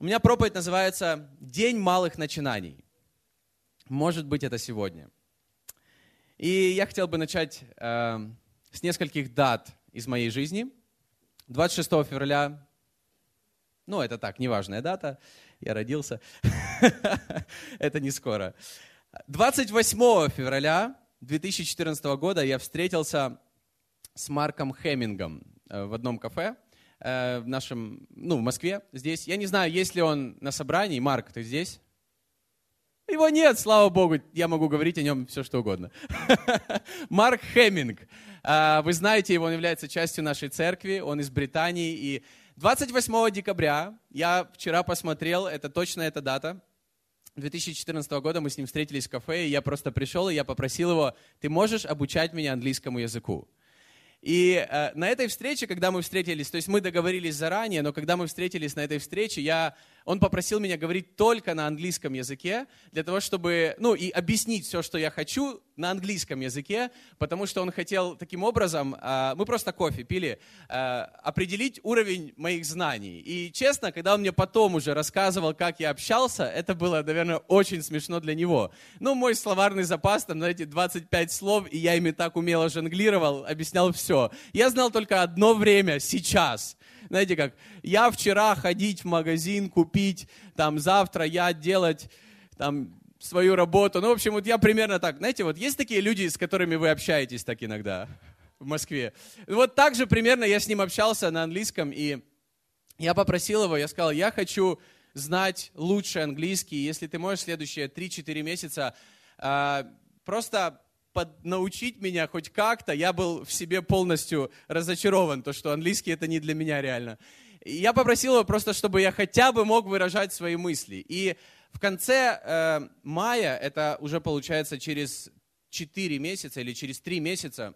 У меня проповедь называется «День малых начинаний». Может быть, это сегодня. И я хотел бы начать э, с нескольких дат из моей жизни. 26 февраля, ну, это так, неважная дата, я родился, это не скоро. 28 февраля 2014 года я встретился с Марком Хеммингом э, в одном кафе э, в нашем, ну, в Москве, здесь. Я не знаю, есть ли он на собрании. Марк, ты здесь? Его нет, слава богу, я могу говорить о нем все, что угодно. Марк Хемминг. А, вы знаете, его он является частью нашей церкви, он из Британии. И 28 декабря, я вчера посмотрел, это точно эта дата, 2014 года мы с ним встретились в кафе, и я просто пришел, и я попросил его, ты можешь обучать меня английскому языку? И э, на этой встрече, когда мы встретились, то есть мы договорились заранее, но когда мы встретились на этой встрече, я, он попросил меня говорить только на английском языке, для того, чтобы, ну, и объяснить все, что я хочу на английском языке, потому что он хотел таким образом, э, мы просто кофе пили, э, определить уровень моих знаний. И честно, когда он мне потом уже рассказывал, как я общался, это было, наверное, очень смешно для него. Ну, мой словарный запас, там, знаете, 25 слов, и я ими так умело жонглировал, объяснял все. Я знал только одно время, сейчас. Знаете как, я вчера ходить в магазин, купить, там завтра я делать там свою работу. Ну, в общем, вот я примерно так. Знаете, вот есть такие люди, с которыми вы общаетесь так иногда в Москве. Вот так же примерно я с ним общался на английском, и я попросил его, я сказал, я хочу знать лучше английский, если ты можешь следующие 3-4 месяца э, просто под, научить меня хоть как-то, я был в себе полностью разочарован, то, что английский это не для меня реально. Я попросил его просто, чтобы я хотя бы мог выражать свои мысли. И в конце э, мая, это уже получается через 4 месяца или через 3 месяца,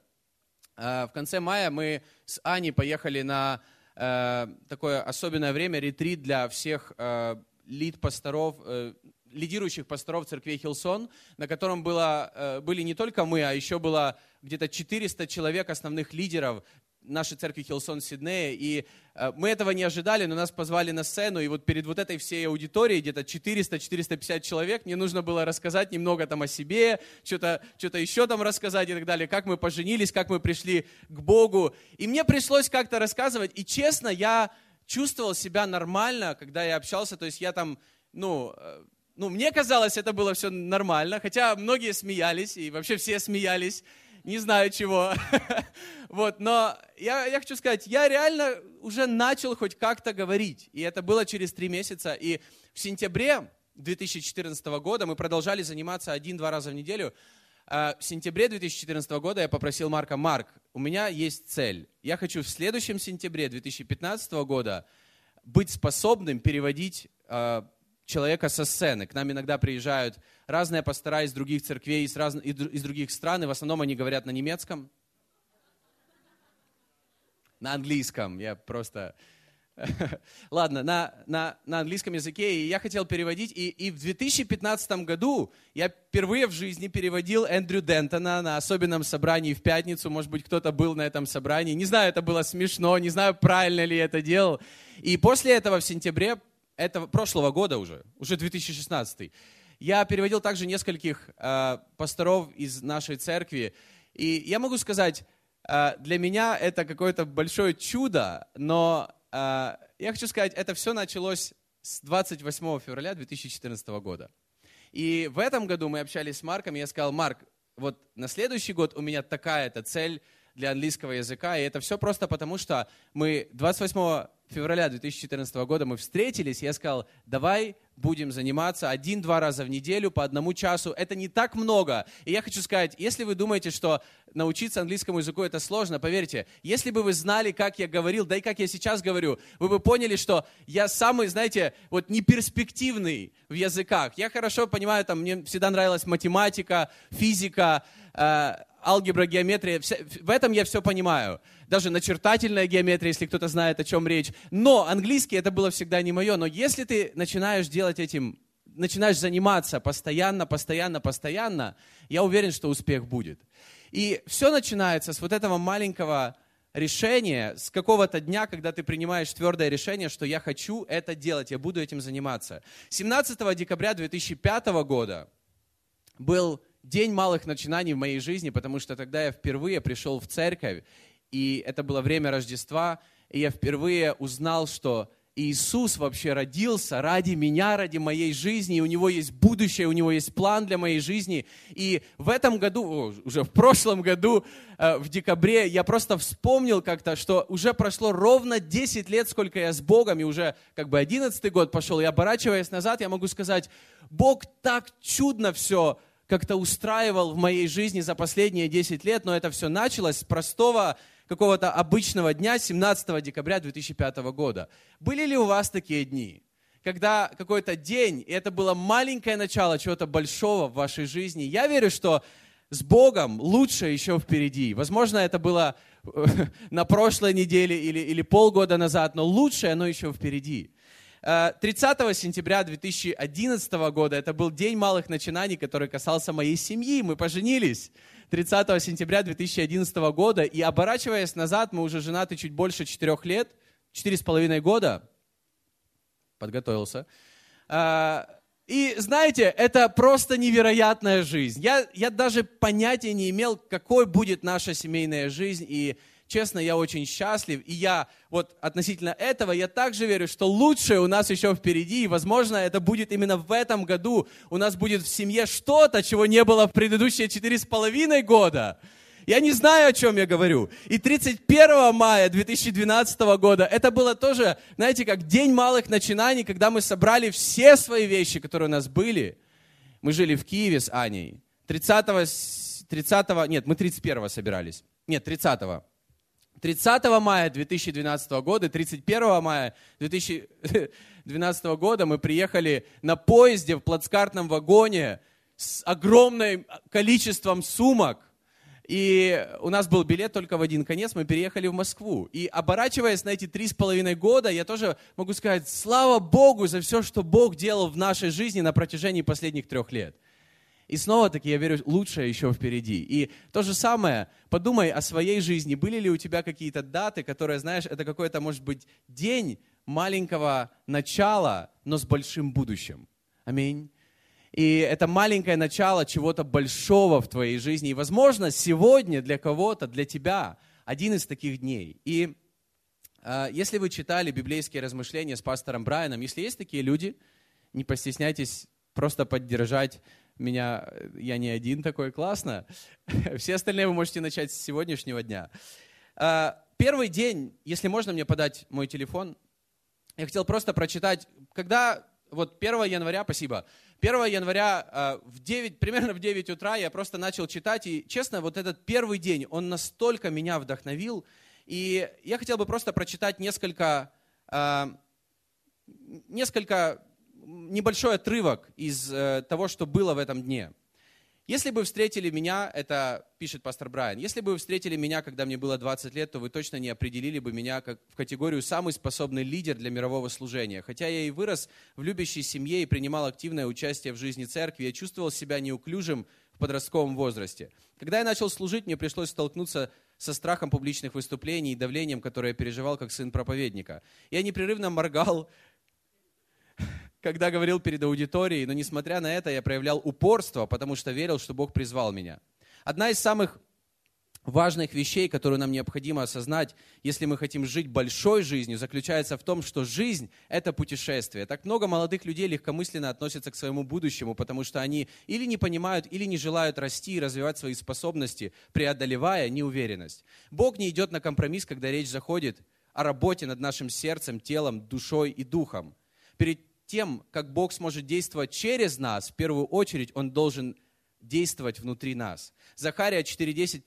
э, в конце мая мы с Аней поехали на э, такое особенное время, ретрит для всех э, lead пасторов, э, лидирующих пасторов церкви Hillsong, на котором было, э, были не только мы, а еще было где-то 400 человек, основных лидеров нашей церкви Hillsong Сиднея. И э, мы этого не ожидали, но нас позвали на сцену, и вот перед вот этой всей аудиторией, где-то 400-450 человек, мне нужно было рассказать немного там о себе, что-то что еще там рассказать и так далее, как мы поженились, как мы пришли к Богу. И мне пришлось как-то рассказывать, и честно, я чувствовал себя нормально, когда я общался, то есть я там, ну, э, ну, мне казалось, это было все нормально, хотя многие смеялись, и вообще все смеялись, не знаю чего. Вот, но я, я хочу сказать, я реально уже начал хоть как-то говорить, и это было через три месяца, и в сентябре 2014 года мы продолжали заниматься один-два раза в неделю. А в сентябре 2014 года я попросил Марка, Марк, у меня есть цель. Я хочу в следующем сентябре 2015 года быть способным переводить а, человека со сцены. К нам иногда приезжают разные пастора из других церквей, из, раз... из других стран, и в основном они говорят на немецком. На английском, я просто... Ладно, на, на, на английском языке, и я хотел переводить, и, и в 2015 году я впервые в жизни переводил Эндрю Дентона на особенном собрании в пятницу, может быть, кто-то был на этом собрании, не знаю, это было смешно, не знаю, правильно ли это делал, и после этого в сентябре этого прошлого года уже, уже 2016. Я переводил также нескольких э, пасторов из нашей церкви. И я могу сказать, э, для меня это какое-то большое чудо, но э, я хочу сказать, это все началось с 28 февраля 2014 года. И в этом году мы общались с Марком, и я сказал, Марк, вот на следующий год у меня такая-то цель для английского языка, и это все просто потому, что мы 28 февраля 2014 года мы встретились, я сказал, давай будем заниматься один-два раза в неделю по одному часу. Это не так много. И я хочу сказать, если вы думаете, что научиться английскому языку это сложно, поверьте, если бы вы знали, как я говорил, да и как я сейчас говорю, вы бы поняли, что я самый, знаете, вот неперспективный в языках. Я хорошо понимаю, там, мне всегда нравилась математика, физика, э, алгебра, геометрия, в этом я все понимаю. Даже начертательная геометрия, если кто-то знает, о чем речь. Но английский это было всегда не мое. Но если ты начинаешь делать этим, начинаешь заниматься постоянно, постоянно, постоянно, я уверен, что успех будет. И все начинается с вот этого маленького решение с какого-то дня, когда ты принимаешь твердое решение, что я хочу это делать, я буду этим заниматься. 17 декабря 2005 года был день малых начинаний в моей жизни, потому что тогда я впервые пришел в церковь, и это было время Рождества, и я впервые узнал, что Иисус вообще родился ради меня, ради моей жизни, и у Него есть будущее, у Него есть план для моей жизни. И в этом году, уже в прошлом году, э, в декабре, я просто вспомнил как-то, что уже прошло ровно 10 лет, сколько я с Богом, и уже как бы 11 год пошел, и оборачиваясь назад, я могу сказать, Бог так чудно все как-то устраивал в моей жизни за последние 10 лет, но это все началось с простого какого-то обычного дня, 17 декабря 2005 года. Были ли у вас такие дни? Когда какой-то день, и это было маленькое начало чего-то большого в вашей жизни. Я верю, что с Богом лучше еще впереди. Возможно, это было э, на прошлой неделе или, или полгода назад, но лучшее оно еще впереди. 30 э, сентября 2011 года, это был день малых начинаний, который касался моей семьи. Мы поженились 30 сентября 2011 года. И оборачиваясь назад, мы уже женаты чуть больше четырех лет, четыре с половиной года. Подготовился. Э, и знаете, это просто невероятная жизнь. Я, я даже понятия не имел, какой будет наша семейная жизнь. И честно, я очень счастлив. И я вот относительно этого, я также верю, что лучшее у нас еще впереди. И, возможно, это будет именно в этом году. У нас будет в семье что-то, чего не было в предыдущие четыре с половиной года. Я не знаю, о чем я говорю. И 31 мая 2012 года, это было тоже, знаете, как день малых начинаний, когда мы собрали все свои вещи, которые у нас были. Мы жили в Киеве с Аней. 30, 30 нет, мы 31 собирались. Нет, 30 -го. 30 мая 2012 года, 31 мая 2012 года мы приехали на поезде в плацкартном вагоне с огромным количеством сумок. И у нас был билет только в один конец, мы переехали в Москву. И оборачиваясь на эти три с половиной года, я тоже могу сказать, слава Богу за все, что Бог делал в нашей жизни на протяжении последних трех лет. И снова-таки, я верю, лучшее еще впереди. И то же самое, подумай о своей жизни. Были ли у тебя какие-то даты, которые, знаешь, это какой-то, может быть, день маленького начала, но с большим будущим. Аминь. И это маленькое начало чего-то большого в твоей жизни. И, возможно, сегодня для кого-то, для тебя, один из таких дней. И э, если вы читали библейские размышления с пастором Брайаном, если есть такие люди, не постесняйтесь просто поддержать меня, я не один такой, классно. Все остальные вы можете начать с сегодняшнего дня. А, первый день, если можно мне подать мой телефон, я хотел просто прочитать, когда, вот 1 января, спасибо, 1 января а, в 9, примерно в 9 утра я просто начал читать, и честно, вот этот первый день, он настолько меня вдохновил, и я хотел бы просто прочитать несколько, а, несколько небольшой отрывок из э, того, что было в этом дне. Если бы встретили меня, это пишет пастор Брайан, если бы вы встретили меня, когда мне было 20 лет, то вы точно не определили бы меня как в категорию самый способный лидер для мирового служения. Хотя я и вырос в любящей семье и принимал активное участие в жизни церкви, я чувствовал себя неуклюжим в подростковом возрасте. Когда я начал служить, мне пришлось столкнуться со страхом публичных выступлений и давлением, которое я переживал как сын проповедника. Я непрерывно моргал когда говорил перед аудиторией, но несмотря на это я проявлял упорство, потому что верил, что Бог призвал меня. Одна из самых важных вещей, которые нам необходимо осознать, если мы хотим жить большой жизнью, заключается в том, что жизнь – это путешествие. Так много молодых людей легкомысленно относятся к своему будущему, потому что они или не понимают, или не желают расти и развивать свои способности, преодолевая неуверенность. Бог не идет на компромисс, когда речь заходит о работе над нашим сердцем, телом, душой и духом. Перед тем, как Бог сможет действовать через нас, в первую очередь Он должен действовать внутри нас. Захария 4.10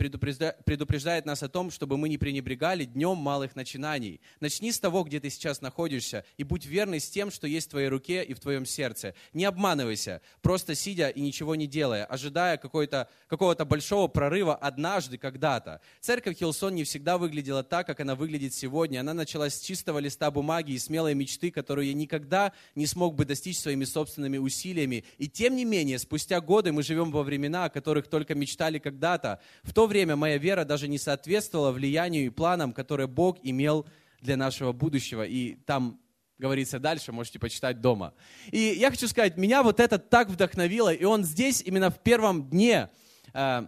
предупреждает нас о том, чтобы мы не пренебрегали днем малых начинаний. Начни с того, где ты сейчас находишься, и будь верный с тем, что есть в твоей руке и в твоем сердце. Не обманывайся, просто сидя и ничего не делая, ожидая какого-то большого прорыва однажды, когда-то. Церковь Хилсон не всегда выглядела так, как она выглядит сегодня. Она началась с чистого листа бумаги и смелой мечты, которую я никогда не смог бы достичь своими собственными усилиями. И тем не менее, спустя годы мы живем во времена, о которых только мечтали когда-то. В то время моя вера даже не соответствовала влиянию и планам, которые Бог имел для нашего будущего. И там говорится дальше, можете почитать дома. И я хочу сказать, меня вот это так вдохновило, и он здесь именно в первом дне э,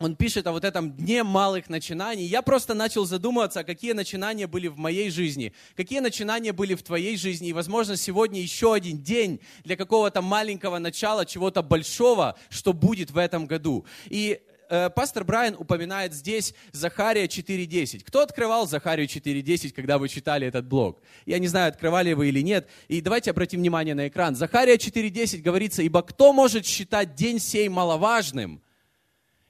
он пишет о вот этом дне малых начинаний. Я просто начал задумываться, какие начинания были в моей жизни, какие начинания были в твоей жизни. И, возможно, сегодня еще один день для какого-то маленького начала, чего-то большого, что будет в этом году. И э, пастор Брайан упоминает здесь Захария 4.10. Кто открывал Захарию 4.10, когда вы читали этот блог? Я не знаю, открывали вы или нет. И давайте обратим внимание на экран. Захария 4.10 говорится, «Ибо кто может считать день сей маловажным,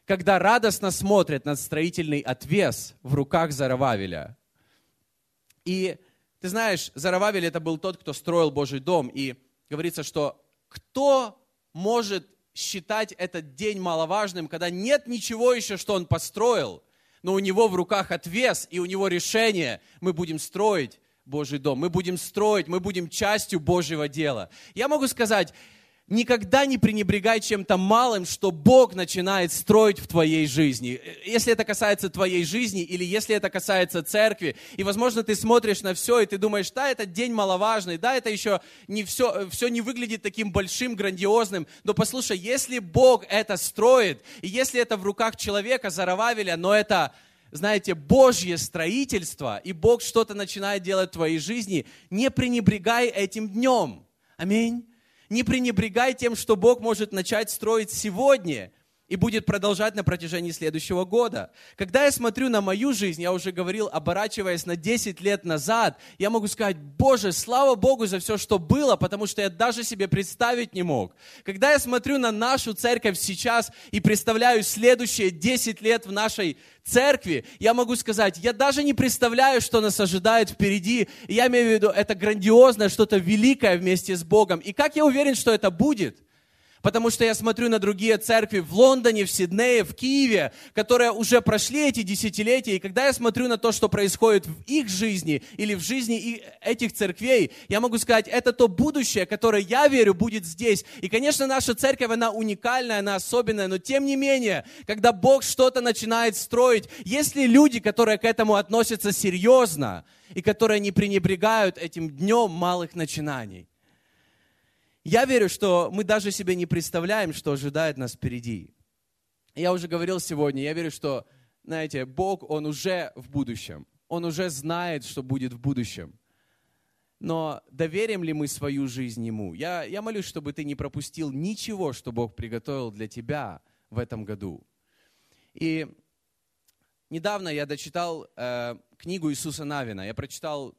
когда радостно смотрят на строительный отвес в руках Зарававеля. И ты знаешь, Зарававель это был тот, кто строил Божий дом. И говорится, что кто может считать этот день маловажным, когда нет ничего еще, что он построил, но у него в руках отвес, и у него решение, мы будем строить Божий дом, мы будем строить, мы будем частью Божьего дела. Я могу сказать, Никогда не пренебрегай чем-то малым, что Бог начинает строить в твоей жизни. Если это касается твоей жизни или если это касается церкви, и, возможно, ты смотришь на все, и ты думаешь, да, этот день маловажный, да, это еще не все, все не выглядит таким большим, грандиозным, но послушай, если Бог это строит, и если это в руках человека, Зарававеля, но это знаете, Божье строительство, и Бог что-то начинает делать в твоей жизни, не пренебрегай этим днем. Аминь. Не пренебрегай тем, что Бог может начать строить сегодня и будет продолжать на протяжении следующего года. Когда я смотрю на мою жизнь, я уже говорил, оборачиваясь на 10 лет назад, я могу сказать, Боже, слава Богу за все, что было, потому что я даже себе представить не мог. Когда я смотрю на нашу церковь сейчас и представляю следующие 10 лет в нашей церкви, я могу сказать, я даже не представляю, что нас ожидает впереди. Я имею в виду, это грандиозное, что-то великое вместе с Богом. И как я уверен, что это будет? Потому что я смотрю на другие церкви в Лондоне, в Сиднее, в Киеве, которые уже прошли эти десятилетия. И когда я смотрю на то, что происходит в их жизни или в жизни этих церквей, я могу сказать, это то будущее, которое я верю будет здесь. И, конечно, наша церковь, она уникальная, она особенная, но тем не менее, когда Бог что-то начинает строить, если люди, которые к этому относятся серьезно и которые не пренебрегают этим днем малых начинаний, я верю, что мы даже себе не представляем, что ожидает нас впереди. Я уже говорил сегодня, я верю, что, знаете, Бог, Он уже в будущем. Он уже знает, что будет в будущем. Но доверим ли мы свою жизнь Ему? Я, я молюсь, чтобы ты не пропустил ничего, что Бог приготовил для тебя в этом году. И недавно я дочитал э, книгу Иисуса Навина. Я прочитал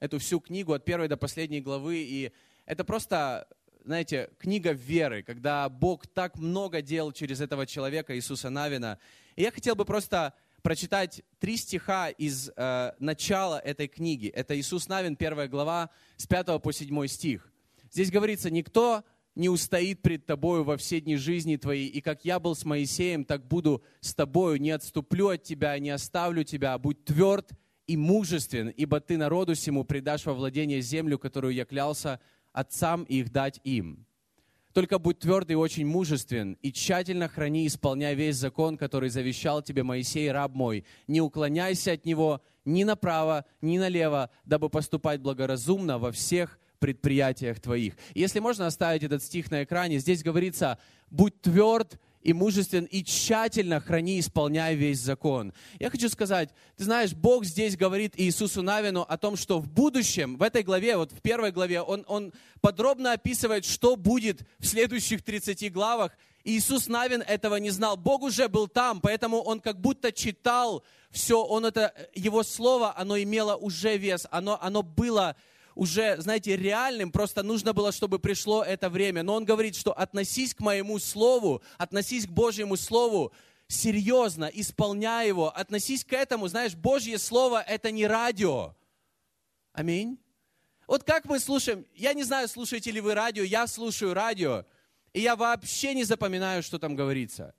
эту всю книгу от первой до последней главы, и это просто, знаете, книга веры, когда Бог так много делал через этого человека, Иисуса Навина. И я хотел бы просто прочитать три стиха из э, начала этой книги. Это Иисус Навин, первая глава, с 5 по 7 стих. Здесь говорится, «Никто не устоит пред тобою во все дни жизни твоей, и как я был с Моисеем, так буду с тобою, не отступлю от тебя, не оставлю тебя, будь тверд и мужествен, ибо ты народу всему предашь во владение землю, которую я клялся отцам и их дать им. Только будь твердый и очень мужествен, и тщательно храни и исполняй весь закон, который завещал тебе Моисей, раб мой. Не уклоняйся от него ни направо, ни налево, дабы поступать благоразумно во всех предприятиях твоих. Если можно оставить этот стих на экране, здесь говорится, будь тверд и мужествен, и тщательно храни, исполняй весь закон. Я хочу сказать, ты знаешь, Бог здесь говорит Иисусу Навину о том, что в будущем, в этой главе, вот в первой главе, он, он подробно описывает, что будет в следующих 30 главах. Иисус Навин этого не знал. Бог уже был там, поэтому он как будто читал все, он это, его слово, оно имело уже вес, оно, оно было уже, знаете, реальным, просто нужно было, чтобы пришло это время. Но он говорит, что относись к моему слову, относись к Божьему слову серьезно, исполняй его, относись к этому. Знаешь, Божье слово – это не радио. Аминь. Вот как мы слушаем, я не знаю, слушаете ли вы радио, я слушаю радио, и я вообще не запоминаю, что там говорится.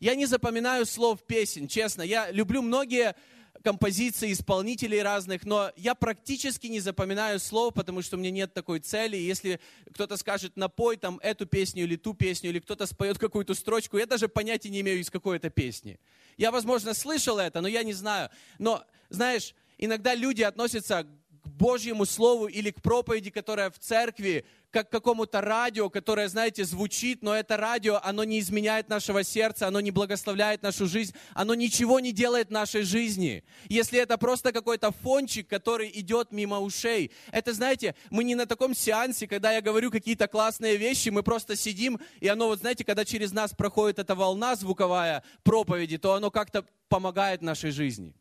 Я не запоминаю слов песен, честно. Я люблю многие композиций, исполнителей разных, но я практически не запоминаю слов, потому что у меня нет такой цели. Если кто-то скажет, напой там эту песню или ту песню, или кто-то споет какую-то строчку, я даже понятия не имею, из какой это песни. Я, возможно, слышал это, но я не знаю. Но, знаешь, иногда люди относятся к Божьему Слову или к проповеди, которая в церкви, как к какому-то радио, которое, знаете, звучит, но это радио, оно не изменяет нашего сердца, оно не благословляет нашу жизнь, оно ничего не делает в нашей жизни. Если это просто какой-то фончик, который идет мимо ушей. Это, знаете, мы не на таком сеансе, когда я говорю какие-то классные вещи, мы просто сидим, и оно, вот знаете, когда через нас проходит эта волна звуковая проповеди, то оно как-то помогает нашей жизни.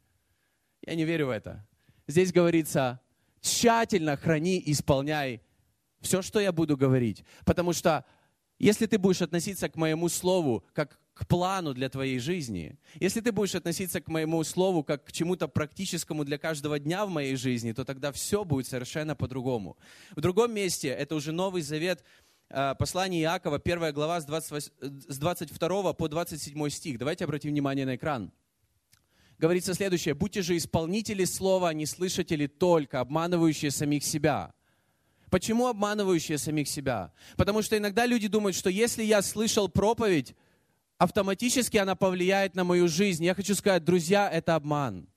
Я не верю в это. Здесь говорится, тщательно храни и исполняй все, что я буду говорить. Потому что если ты будешь относиться к моему слову как к плану для твоей жизни, если ты будешь относиться к моему слову как к чему-то практическому для каждого дня в моей жизни, то тогда все будет совершенно по-другому. В другом месте, это уже Новый Завет, э, послание Иакова, первая глава с, 28, с 22 по 27 стих. Давайте обратим внимание на экран говорится следующее. «Будьте же исполнители слова, а не слышатели только, обманывающие самих себя». Почему обманывающие самих себя? Потому что иногда люди думают, что если я слышал проповедь, автоматически она повлияет на мою жизнь. Я хочу сказать, друзья, это обман.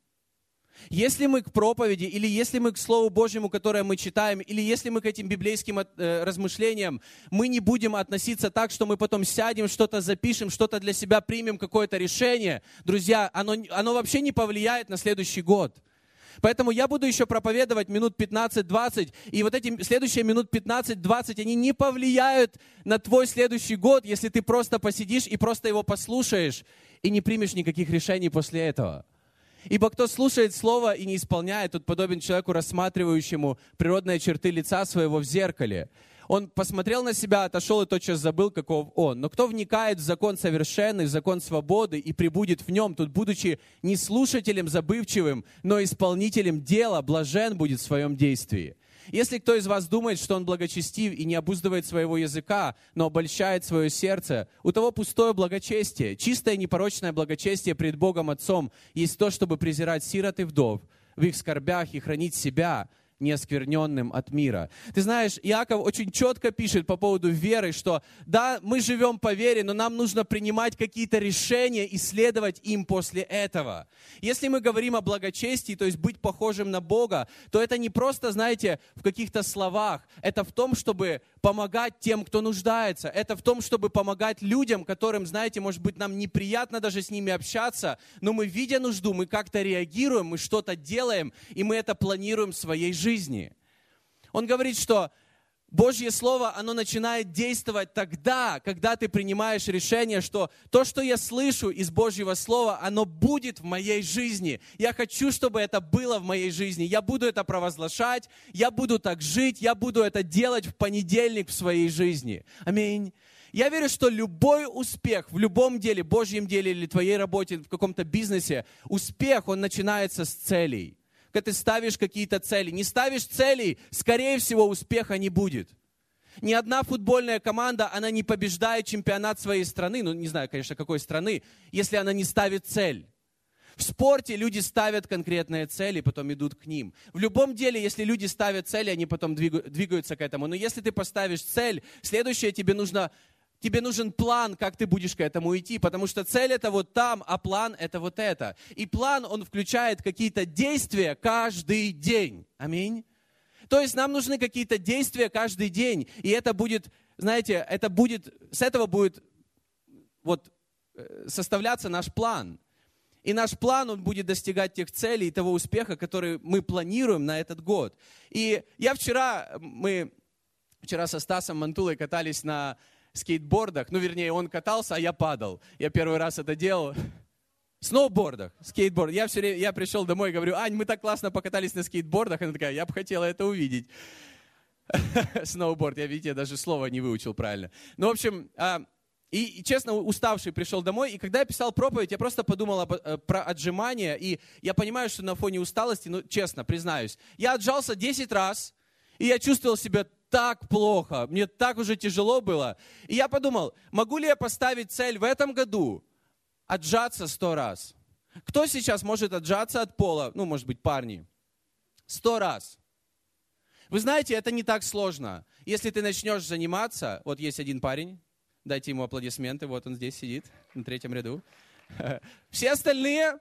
Если мы к проповеди, или если мы к Слову Божьему, которое мы читаем, или если мы к этим библейским э, размышлениям, мы не будем относиться так, что мы потом сядем, что-то запишем, что-то для себя примем, какое-то решение, друзья, оно, оно вообще не повлияет на следующий год. Поэтому я буду еще проповедовать минут 15-20, и вот эти следующие минут 15-20, они не повлияют на твой следующий год, если ты просто посидишь и просто его послушаешь, и не примешь никаких решений после этого. Ибо кто слушает слово и не исполняет, тот подобен человеку, рассматривающему природные черты лица своего в зеркале. Он посмотрел на себя, отошел и тотчас забыл, каков он. Но кто вникает в закон совершенный, в закон свободы и прибудет в нем, тут, будучи не слушателем забывчивым, но исполнителем дела, блажен будет в своем действии. Если кто из вас думает, что он благочестив и не обуздывает своего языка, но обольщает свое сердце, у того пустое благочестие. Чистое непорочное благочестие пред Богом Отцом есть то, чтобы презирать сирот и вдов в их скорбях и хранить себя неоскверненным от мира. Ты знаешь, Иаков очень четко пишет по поводу веры, что да, мы живем по вере, но нам нужно принимать какие-то решения и следовать им после этого. Если мы говорим о благочестии, то есть быть похожим на Бога, то это не просто, знаете, в каких-то словах, это в том, чтобы помогать тем, кто нуждается. Это в том, чтобы помогать людям, которым, знаете, может быть, нам неприятно даже с ними общаться, но мы, видя нужду, мы как-то реагируем, мы что-то делаем, и мы это планируем в своей жизни жизни. Он говорит, что Божье Слово, оно начинает действовать тогда, когда ты принимаешь решение, что то, что я слышу из Божьего Слова, оно будет в моей жизни. Я хочу, чтобы это было в моей жизни. Я буду это провозглашать, я буду так жить, я буду это делать в понедельник в своей жизни. Аминь. Я верю, что любой успех в любом деле, Божьем деле или твоей работе, в каком-то бизнесе, успех, он начинается с целей когда ты ставишь какие-то цели. Не ставишь целей, скорее всего, успеха не будет. Ни одна футбольная команда, она не побеждает чемпионат своей страны, ну не знаю, конечно, какой страны, если она не ставит цель. В спорте люди ставят конкретные цели, потом идут к ним. В любом деле, если люди ставят цели, они потом двигаются к этому. Но если ты поставишь цель, следующее тебе нужно Тебе нужен план, как ты будешь к этому идти, потому что цель это вот там, а план это вот это. И план, он включает какие-то действия каждый день. Аминь. То есть нам нужны какие-то действия каждый день. И это будет, знаете, это будет, с этого будет вот э, составляться наш план. И наш план, он будет достигать тех целей и того успеха, который мы планируем на этот год. И я вчера, мы вчера со Стасом Мантулой катались на скейтбордах, ну, вернее, он катался, а я падал. Я первый раз это делал. Сноубордах, скейтборд. Я все время, я пришел домой и говорю, Ань, мы так классно покатались на скейтбордах. Она такая, я бы хотела это увидеть. Сноуборд, я, видите, даже слово не выучил правильно. Ну, в общем, а, и, честно, уставший пришел домой, и когда я писал проповедь, я просто подумал об, э, про отжимания, и я понимаю, что на фоне усталости, ну, честно, признаюсь, я отжался 10 раз, и я чувствовал себя так плохо, мне так уже тяжело было. И я подумал, могу ли я поставить цель в этом году отжаться сто раз? Кто сейчас может отжаться от пола, ну, может быть, парни, сто раз? Вы знаете, это не так сложно. Если ты начнешь заниматься, вот есть один парень, дайте ему аплодисменты, вот он здесь сидит, на третьем ряду. Все остальные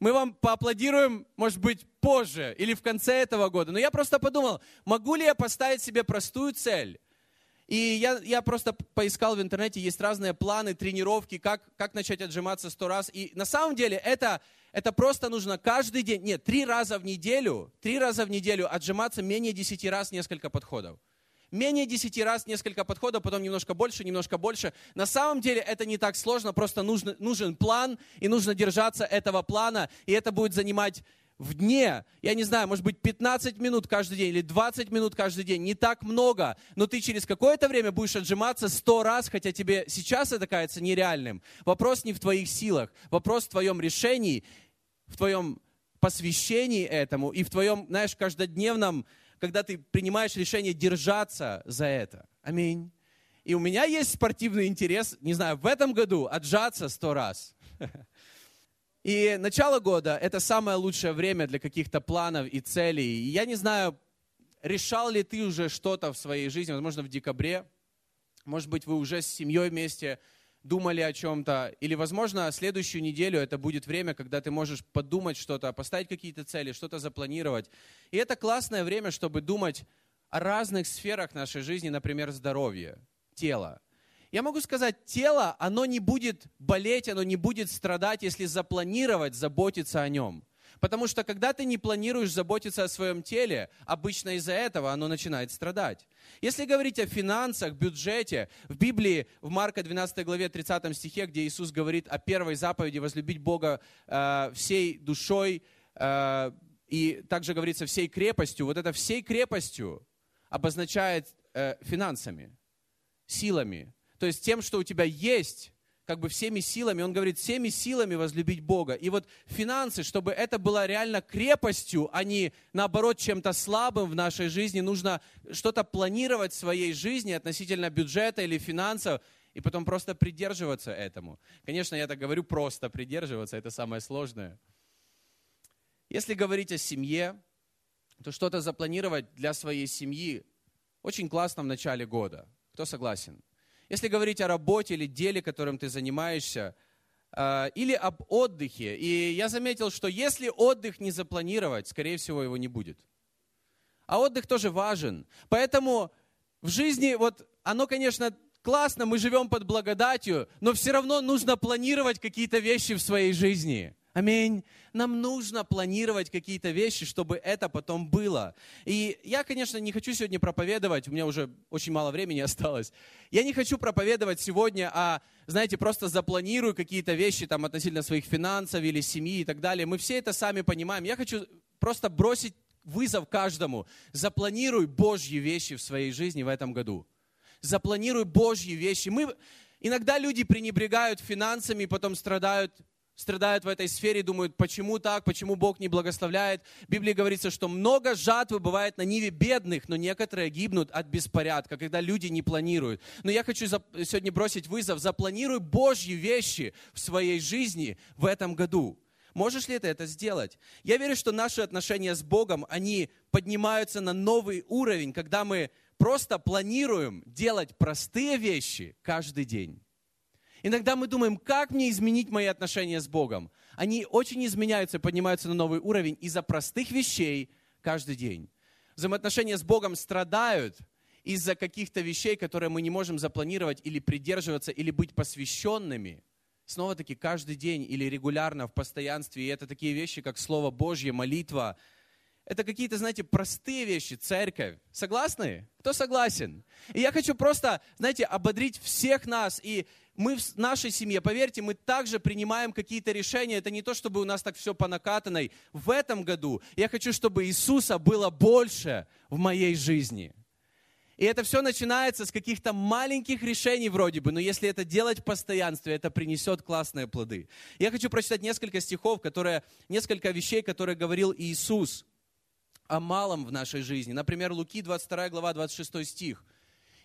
мы вам поаплодируем, может быть, позже или в конце этого года. Но я просто подумал, могу ли я поставить себе простую цель? И я, я просто поискал в интернете, есть разные планы, тренировки, как, как начать отжиматься сто раз. И на самом деле это, это просто нужно каждый день, нет, три раза в неделю, три раза в неделю отжиматься менее десяти раз несколько подходов. Менее десяти раз несколько подходов, потом немножко больше, немножко больше. На самом деле это не так сложно, просто нужно, нужен план, и нужно держаться этого плана, и это будет занимать в дне, я не знаю, может быть 15 минут каждый день или 20 минут каждый день, не так много, но ты через какое-то время будешь отжиматься 100 раз, хотя тебе сейчас это кажется нереальным. Вопрос не в твоих силах, вопрос в твоем решении, в твоем посвящении этому и в твоем, знаешь, каждодневном, когда ты принимаешь решение держаться за это. Аминь. И у меня есть спортивный интерес, не знаю, в этом году отжаться сто раз. И начало года – это самое лучшее время для каких-то планов и целей. И я не знаю, решал ли ты уже что-то в своей жизни, возможно, в декабре. Может быть, вы уже с семьей вместе думали о чем-то. Или, возможно, следующую неделю это будет время, когда ты можешь подумать что-то, поставить какие-то цели, что-то запланировать. И это классное время, чтобы думать о разных сферах нашей жизни, например, здоровье, тело. Я могу сказать, тело, оно не будет болеть, оно не будет страдать, если запланировать заботиться о нем. Потому что когда ты не планируешь заботиться о своем теле, обычно из-за этого оно начинает страдать. Если говорить о финансах, бюджете, в Библии, в Марка 12 главе 30 стихе, где Иисус говорит о первой заповеди возлюбить Бога э, всей душой, э, и также говорится всей крепостью, вот это всей крепостью обозначает э, финансами, силами, то есть тем, что у тебя есть, как бы всеми силами, он говорит, всеми силами возлюбить Бога. И вот финансы, чтобы это было реально крепостью, а не наоборот чем-то слабым в нашей жизни, нужно что-то планировать в своей жизни относительно бюджета или финансов, и потом просто придерживаться этому. Конечно, я так говорю, просто придерживаться, это самое сложное. Если говорить о семье, то что-то запланировать для своей семьи очень классно в начале года. Кто согласен? Если говорить о работе или деле, которым ты занимаешься, а, или об отдыхе. И я заметил, что если отдых не запланировать, скорее всего, его не будет. А отдых тоже важен. Поэтому в жизни, вот оно, конечно, классно, мы живем под благодатью, но все равно нужно планировать какие-то вещи в своей жизни. Аминь. Нам нужно планировать какие-то вещи, чтобы это потом было. И я, конечно, не хочу сегодня проповедовать, у меня уже очень мало времени осталось. Я не хочу проповедовать сегодня, а, знаете, просто запланирую какие-то вещи там относительно своих финансов или семьи и так далее. Мы все это сами понимаем. Я хочу просто бросить вызов каждому. Запланируй Божьи вещи в своей жизни в этом году. Запланируй Божьи вещи. Мы, иногда люди пренебрегают финансами, потом страдают страдают в этой сфере, думают, почему так, почему Бог не благословляет. В Библии говорится, что много жатвы бывает на ниве бедных, но некоторые гибнут от беспорядка, когда люди не планируют. Но я хочу сегодня бросить вызов, запланируй Божьи вещи в своей жизни в этом году. Можешь ли ты это сделать? Я верю, что наши отношения с Богом, они поднимаются на новый уровень, когда мы просто планируем делать простые вещи каждый день. Иногда мы думаем, как мне изменить мои отношения с Богом. Они очень изменяются, поднимаются на новый уровень из-за простых вещей каждый день. Взаимоотношения с Богом страдают из-за каких-то вещей, которые мы не можем запланировать или придерживаться, или быть посвященными. Снова-таки каждый день или регулярно в постоянстве. И это такие вещи, как Слово Божье, молитва. Это какие-то, знаете, простые вещи, церковь. Согласны? Кто согласен? И я хочу просто, знаете, ободрить всех нас и мы в нашей семье, поверьте, мы также принимаем какие-то решения. Это не то, чтобы у нас так все по накатанной. В этом году я хочу, чтобы Иисуса было больше в моей жизни. И это все начинается с каких-то маленьких решений вроде бы, но если это делать в постоянстве, это принесет классные плоды. Я хочу прочитать несколько стихов, которые, несколько вещей, которые говорил Иисус о малом в нашей жизни. Например, Луки 22 глава 26 стих –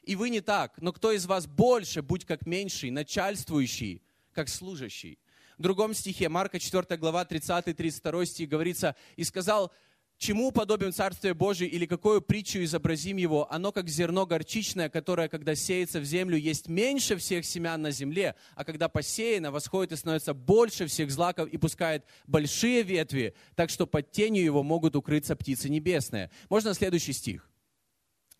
и вы не так, но кто из вас больше, будь как меньший, начальствующий, как служащий. другом стихе, Марка 4 глава, 30-32 стих, говорится, «И сказал, Чему подобен Царствие Божие или какую притчу изобразим его? Оно как зерно горчичное, которое, когда сеется в землю, есть меньше всех семян на земле, а когда посеяно, восходит и становится больше всех злаков и пускает большие ветви, так что под тенью его могут укрыться птицы небесные. Можно следующий стих?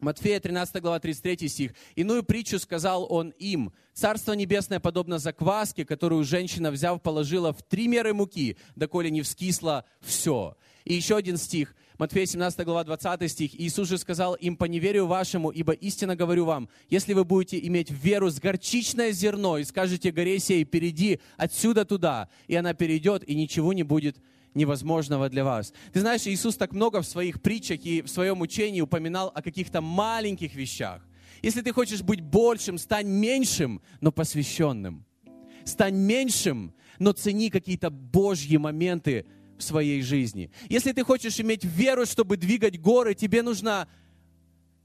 Матфея 13 глава 33 стих. «Иную притчу сказал он им. Царство небесное подобно закваске, которую женщина, взяв, положила в три меры муки, доколе не вскисло все». И еще один стих, Матфея 17 глава 20 стих. «Иисус же сказал им, по неверию вашему, ибо истинно говорю вам, если вы будете иметь веру с горчичное зерно и скажете горе сей, перейди отсюда туда, и она перейдет, и ничего не будет невозможного для вас. Ты знаешь, Иисус так много в своих притчах и в своем учении упоминал о каких-то маленьких вещах. Если ты хочешь быть большим, стань меньшим, но посвященным. Стань меньшим, но цени какие-то Божьи моменты в своей жизни. Если ты хочешь иметь веру, чтобы двигать горы, тебе нужна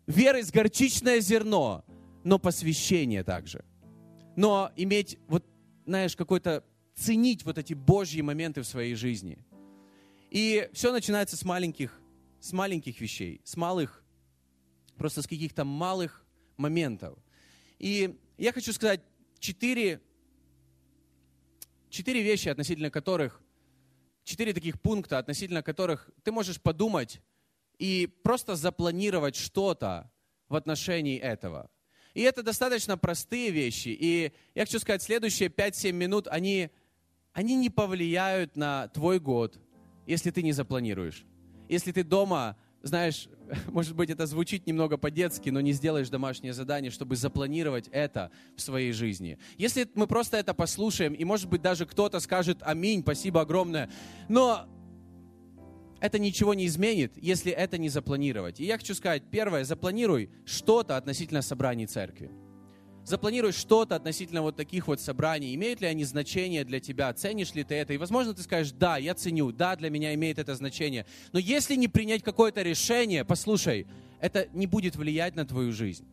вера из горчичное зерно, но посвящение также. Но иметь, вот, знаешь, какой-то, ценить вот эти Божьи моменты в своей жизни – и все начинается с маленьких, с маленьких вещей, с малых, просто с каких-то малых моментов. И я хочу сказать четыре, четыре вещи, относительно которых, четыре таких пункта, относительно которых ты можешь подумать и просто запланировать что-то в отношении этого. И это достаточно простые вещи. И я хочу сказать, следующие 5-7 минут, они, они не повлияют на твой год, если ты не запланируешь. Если ты дома, знаешь, может быть, это звучит немного по-детски, но не сделаешь домашнее задание, чтобы запланировать это в своей жизни. Если мы просто это послушаем, и, может быть, даже кто-то скажет «Аминь, спасибо огромное», но это ничего не изменит, если это не запланировать. И я хочу сказать, первое, запланируй что-то относительно собраний церкви запланируй что-то относительно вот таких вот собраний. Имеют ли они значение для тебя? Ценишь ли ты это? И, возможно, ты скажешь, да, я ценю, да, для меня имеет это значение. Но если не принять какое-то решение, послушай, это не будет влиять на твою жизнь.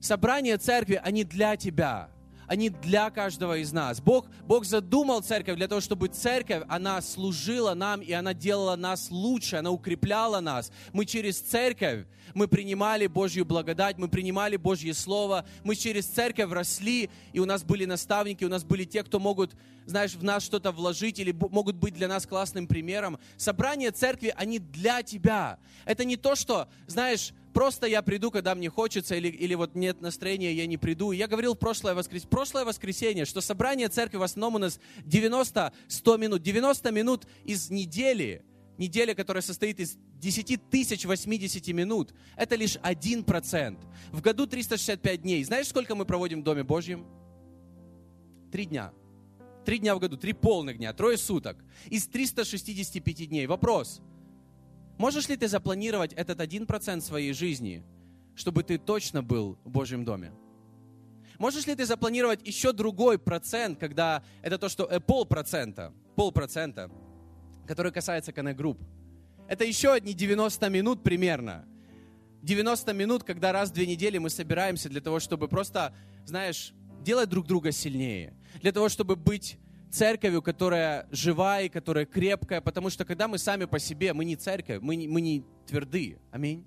Собрания церкви, они для тебя они для каждого из нас. Бог, Бог задумал церковь для того, чтобы церковь, она служила нам, и она делала нас лучше, она укрепляла нас. Мы через церковь, мы принимали Божью благодать, мы принимали Божье Слово, мы через церковь росли, и у нас были наставники, у нас были те, кто могут, знаешь, в нас что-то вложить или могут быть для нас классным примером. Собрания церкви, они для тебя. Это не то, что, знаешь, просто я приду, когда мне хочется, или, или вот нет настроения, я не приду. Я говорил в прошлое, воскрес... прошлое воскресенье, что собрание церкви в основном у нас 90-100 минут. 90 минут из недели, неделя, которая состоит из 10 тысяч 80 минут, это лишь 1%. В году 365 дней. Знаешь, сколько мы проводим в Доме Божьем? Три дня. Три дня в году, три полных дня, трое суток. Из 365 дней. Вопрос – Можешь ли ты запланировать этот один процент своей жизни, чтобы ты точно был в Божьем доме? Можешь ли ты запланировать еще другой процент, когда это то, что э, полпроцента, полпроцента, который касается Connect Group? Это еще одни 90 минут примерно. 90 минут, когда раз в две недели мы собираемся для того, чтобы просто, знаешь, делать друг друга сильнее. Для того, чтобы быть церковью, которая живая и которая крепкая, потому что когда мы сами по себе, мы не церковь, мы не, мы не тверды. Аминь.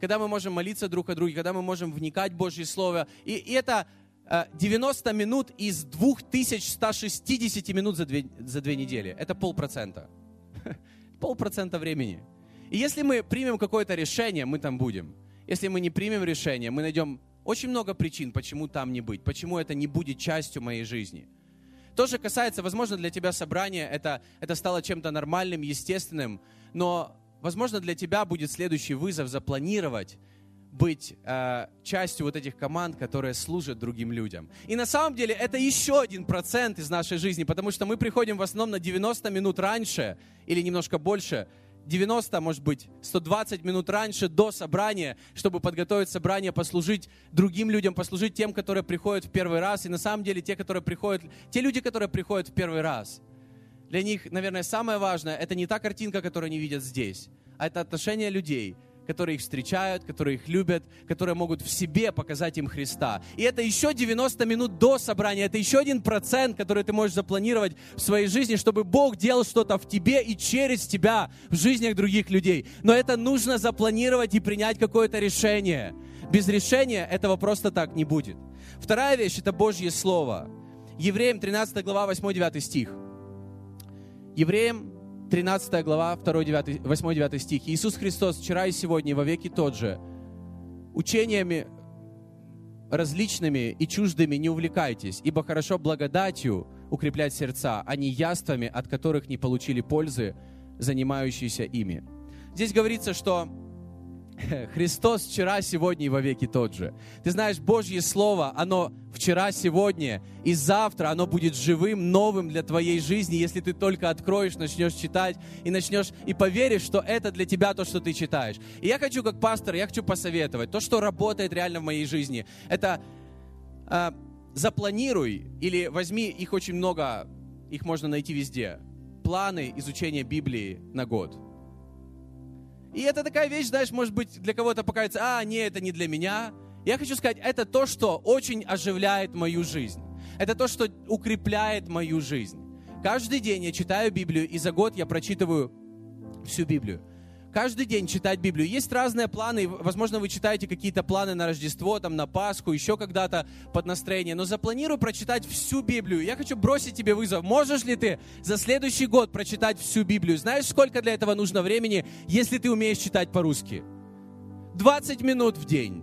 Когда мы можем молиться друг о друге, когда мы можем вникать в Божье Слово. И, и это 90 э, минут из 2160 минут за две, за две недели. Это полпроцента. Полпроцента времени. И если мы примем какое-то решение, мы там будем. Если мы не примем решение, мы найдем очень много причин, почему там не быть, почему это не будет частью моей жизни. Тоже касается, возможно, для тебя собрание, это, это стало чем-то нормальным, естественным, но, возможно, для тебя будет следующий вызов запланировать быть э, частью вот этих команд, которые служат другим людям. И на самом деле это еще один процент из нашей жизни, потому что мы приходим в основном на 90 минут раньше или немножко больше, 90, может быть, 120 минут раньше до собрания, чтобы подготовить собрание, послужить другим людям, послужить тем, которые приходят в первый раз. И на самом деле те, которые приходят, те люди, которые приходят в первый раз, для них, наверное, самое важное, это не та картинка, которую они видят здесь, а это отношение людей, которые их встречают, которые их любят, которые могут в себе показать им Христа. И это еще 90 минут до собрания, это еще один процент, который ты можешь запланировать в своей жизни, чтобы Бог делал что-то в тебе и через тебя в жизнях других людей. Но это нужно запланировать и принять какое-то решение. Без решения этого просто так не будет. Вторая вещь – это Божье Слово. Евреям 13 глава 8-9 стих. Евреям 13 глава 8-9 стих. Иисус Христос вчера и сегодня во веки тот же. Учениями различными и чуждыми не увлекайтесь, ибо хорошо благодатью укреплять сердца, а не яствами, от которых не получили пользы, занимающиеся ими. Здесь говорится, что Христос вчера, сегодня и во веки тот же. Ты знаешь, Божье Слово, оно вчера, сегодня и завтра, оно будет живым, новым для твоей жизни, если ты только откроешь, начнешь читать и начнешь и поверишь, что это для тебя то, что ты читаешь. И я хочу, как пастор, я хочу посоветовать, то, что работает реально в моей жизни, это э, запланируй или возьми, их очень много, их можно найти везде, планы изучения Библии на год и это такая вещь, знаешь, может быть, для кого-то покажется, а, не, это не для меня. Я хочу сказать, это то, что очень оживляет мою жизнь. Это то, что укрепляет мою жизнь. Каждый день я читаю Библию, и за год я прочитываю всю Библию каждый день читать Библию. Есть разные планы, возможно, вы читаете какие-то планы на Рождество, там, на Пасху, еще когда-то под настроение, но запланируй прочитать всю Библию. Я хочу бросить тебе вызов. Можешь ли ты за следующий год прочитать всю Библию? Знаешь, сколько для этого нужно времени, если ты умеешь читать по-русски? 20 минут в день.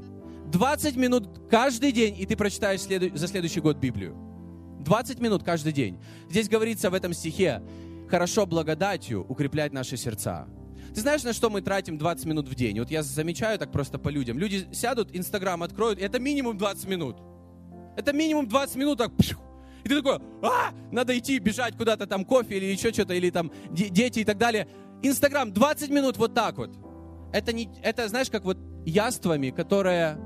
20 минут каждый день, и ты прочитаешь следу- за следующий год Библию. 20 минут каждый день. Здесь говорится в этом стихе, хорошо благодатью укреплять наши сердца. Ты знаешь, на что мы тратим 20 минут в день? Вот я замечаю так просто по людям. Люди сядут, Инстаграм откроют, это минимум 20 минут. Это минимум 20 минут так... И ты такой, а, надо идти, бежать куда-то там кофе или еще что-то, или там дети и так далее. Инстаграм 20 минут вот так вот. Это, не, это знаешь, как вот яствами, которые,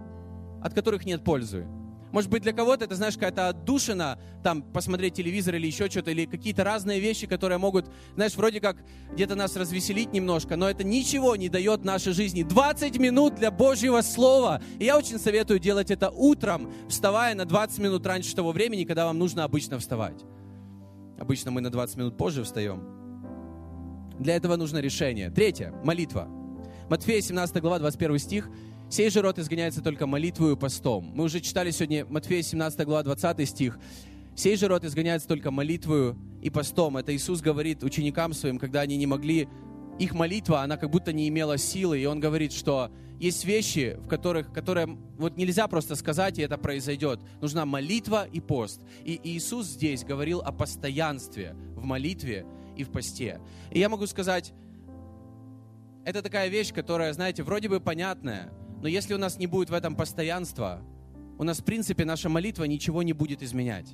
от которых нет пользы. Может быть, для кого-то это, знаешь, какая-то отдушина, там, посмотреть телевизор или еще что-то, или какие-то разные вещи, которые могут, знаешь, вроде как где-то нас развеселить немножко, но это ничего не дает нашей жизни. 20 минут для Божьего Слова. И я очень советую делать это утром, вставая на 20 минут раньше того времени, когда вам нужно обычно вставать. Обычно мы на 20 минут позже встаем. Для этого нужно решение. Третье. Молитва. Матфея 17 глава, 21 стих. Сей же род изгоняется только молитвою и постом. Мы уже читали сегодня Матфея 17 глава 20 стих. Сей же род изгоняется только молитвою и постом. Это Иисус говорит ученикам своим, когда они не могли, их молитва, она как будто не имела силы. И Он говорит, что есть вещи, в которых, которые вот нельзя просто сказать, и это произойдет. Нужна молитва и пост. И Иисус здесь говорил о постоянстве в молитве и в посте. И я могу сказать, это такая вещь, которая, знаете, вроде бы понятная, но если у нас не будет в этом постоянства, у нас, в принципе, наша молитва ничего не будет изменять.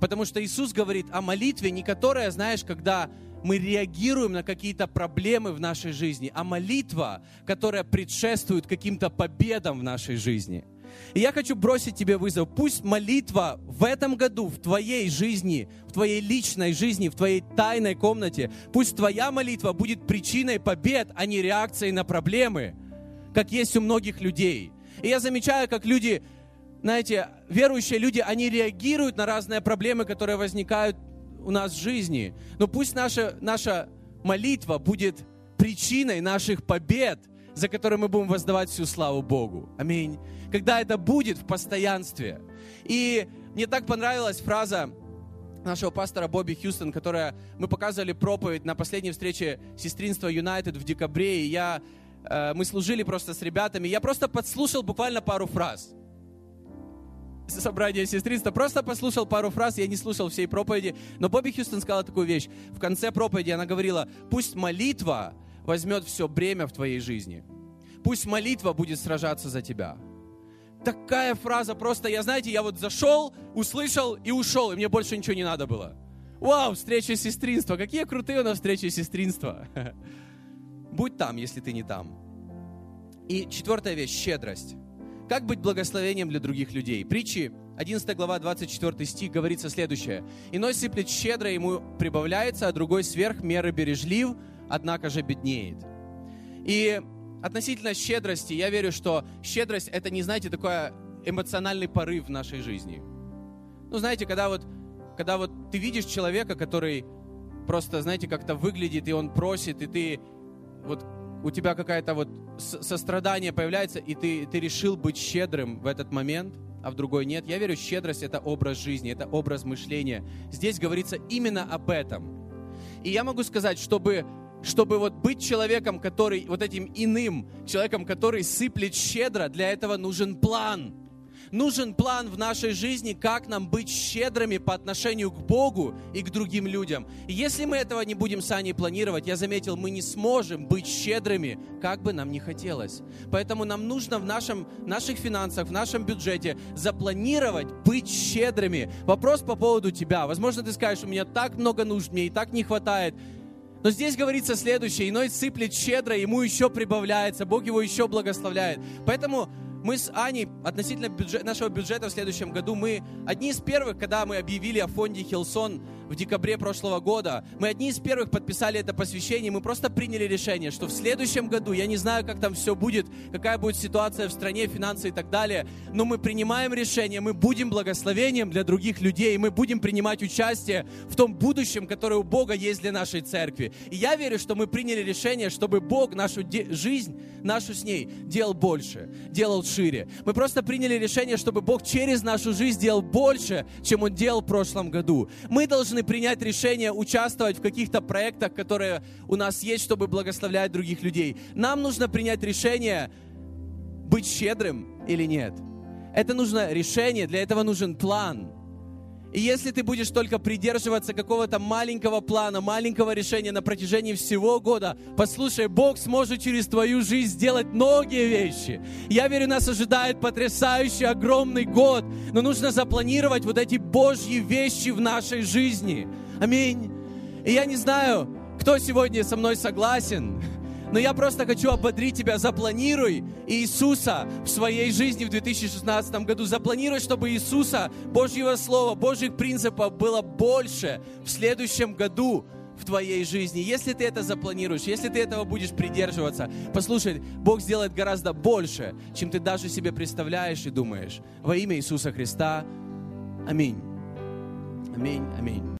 Потому что Иисус говорит о молитве, не которая, знаешь, когда мы реагируем на какие-то проблемы в нашей жизни, а молитва, которая предшествует каким-то победам в нашей жизни. И я хочу бросить тебе вызов. Пусть молитва в этом году, в твоей жизни, в твоей личной жизни, в твоей тайной комнате, пусть твоя молитва будет причиной побед, а не реакцией на проблемы как есть у многих людей. И я замечаю, как люди, знаете, верующие люди, они реагируют на разные проблемы, которые возникают у нас в жизни. Но пусть наша, наша молитва будет причиной наших побед, за которые мы будем воздавать всю славу Богу. Аминь. Когда это будет в постоянстве. И мне так понравилась фраза нашего пастора Бобби Хьюстон, которая мы показывали проповедь на последней встрече сестринства Юнайтед в декабре, и я мы служили просто с ребятами, я просто подслушал буквально пару фраз. Собрание сестринства, просто послушал пару фраз, я не слушал всей проповеди, но Бобби Хьюстон сказала такую вещь. В конце проповеди она говорила, пусть молитва возьмет все бремя в твоей жизни. Пусть молитва будет сражаться за тебя. Такая фраза просто, я знаете, я вот зашел, услышал и ушел, и мне больше ничего не надо было. Вау, встреча сестринства, какие крутые у нас встречи сестринства. Будь там, если ты не там. И четвертая вещь – щедрость. Как быть благословением для других людей? Притчи 11 глава 24 стих говорится следующее. «Иной сыплет щедро, ему прибавляется, а другой сверх меры бережлив, однако же беднеет». И относительно щедрости, я верю, что щедрость это не, знаете, такой эмоциональный порыв в нашей жизни. Ну, знаете, когда вот, когда вот ты видишь человека, который просто, знаете, как-то выглядит, и он просит, и ты вот у тебя какая-то вот сострадание появляется, и ты, ты решил быть щедрым в этот момент, а в другой нет. Я верю, щедрость — это образ жизни, это образ мышления. Здесь говорится именно об этом. И я могу сказать, чтобы чтобы вот быть человеком, который, вот этим иным человеком, который сыплет щедро, для этого нужен план нужен план в нашей жизни, как нам быть щедрыми по отношению к Богу и к другим людям. И если мы этого не будем сами планировать, я заметил, мы не сможем быть щедрыми, как бы нам ни хотелось. Поэтому нам нужно в нашем, наших финансах, в нашем бюджете запланировать быть щедрыми. Вопрос по поводу тебя. Возможно, ты скажешь, у меня так много нужд, мне и так не хватает. Но здесь говорится следующее. Иной сыплет щедро, ему еще прибавляется, Бог его еще благословляет. Поэтому мы с Аней относительно бюджет, нашего бюджета в следующем году, мы одни из первых, когда мы объявили о фонде Хилсон в декабре прошлого года, мы одни из первых подписали это посвящение, мы просто приняли решение, что в следующем году, я не знаю, как там все будет, какая будет ситуация в стране, финансы и так далее, но мы принимаем решение, мы будем благословением для других людей, мы будем принимать участие в том будущем, которое у Бога есть для нашей церкви. И я верю, что мы приняли решение, чтобы Бог нашу жизнь, нашу с ней делал больше, делал шире. Мы просто приняли решение, чтобы Бог через нашу жизнь делал больше, чем Он делал в прошлом году. Мы должны принять решение участвовать в каких-то проектах, которые у нас есть, чтобы благословлять других людей. Нам нужно принять решение, быть щедрым или нет. Это нужно решение, для этого нужен план. И если ты будешь только придерживаться какого-то маленького плана, маленького решения на протяжении всего года, послушай, Бог сможет через твою жизнь сделать многие вещи. Я верю, нас ожидает потрясающий, огромный год, но нужно запланировать вот эти Божьи вещи в нашей жизни. Аминь. И я не знаю, кто сегодня со мной согласен, но я просто хочу ободрить тебя, запланируй Иисуса в своей жизни в 2016 году. Запланируй, чтобы Иисуса, Божьего Слова, Божьих принципов было больше в следующем году в твоей жизни. Если ты это запланируешь, если ты этого будешь придерживаться, послушай, Бог сделает гораздо больше, чем ты даже себе представляешь и думаешь. Во имя Иисуса Христа. Аминь. Аминь. Аминь.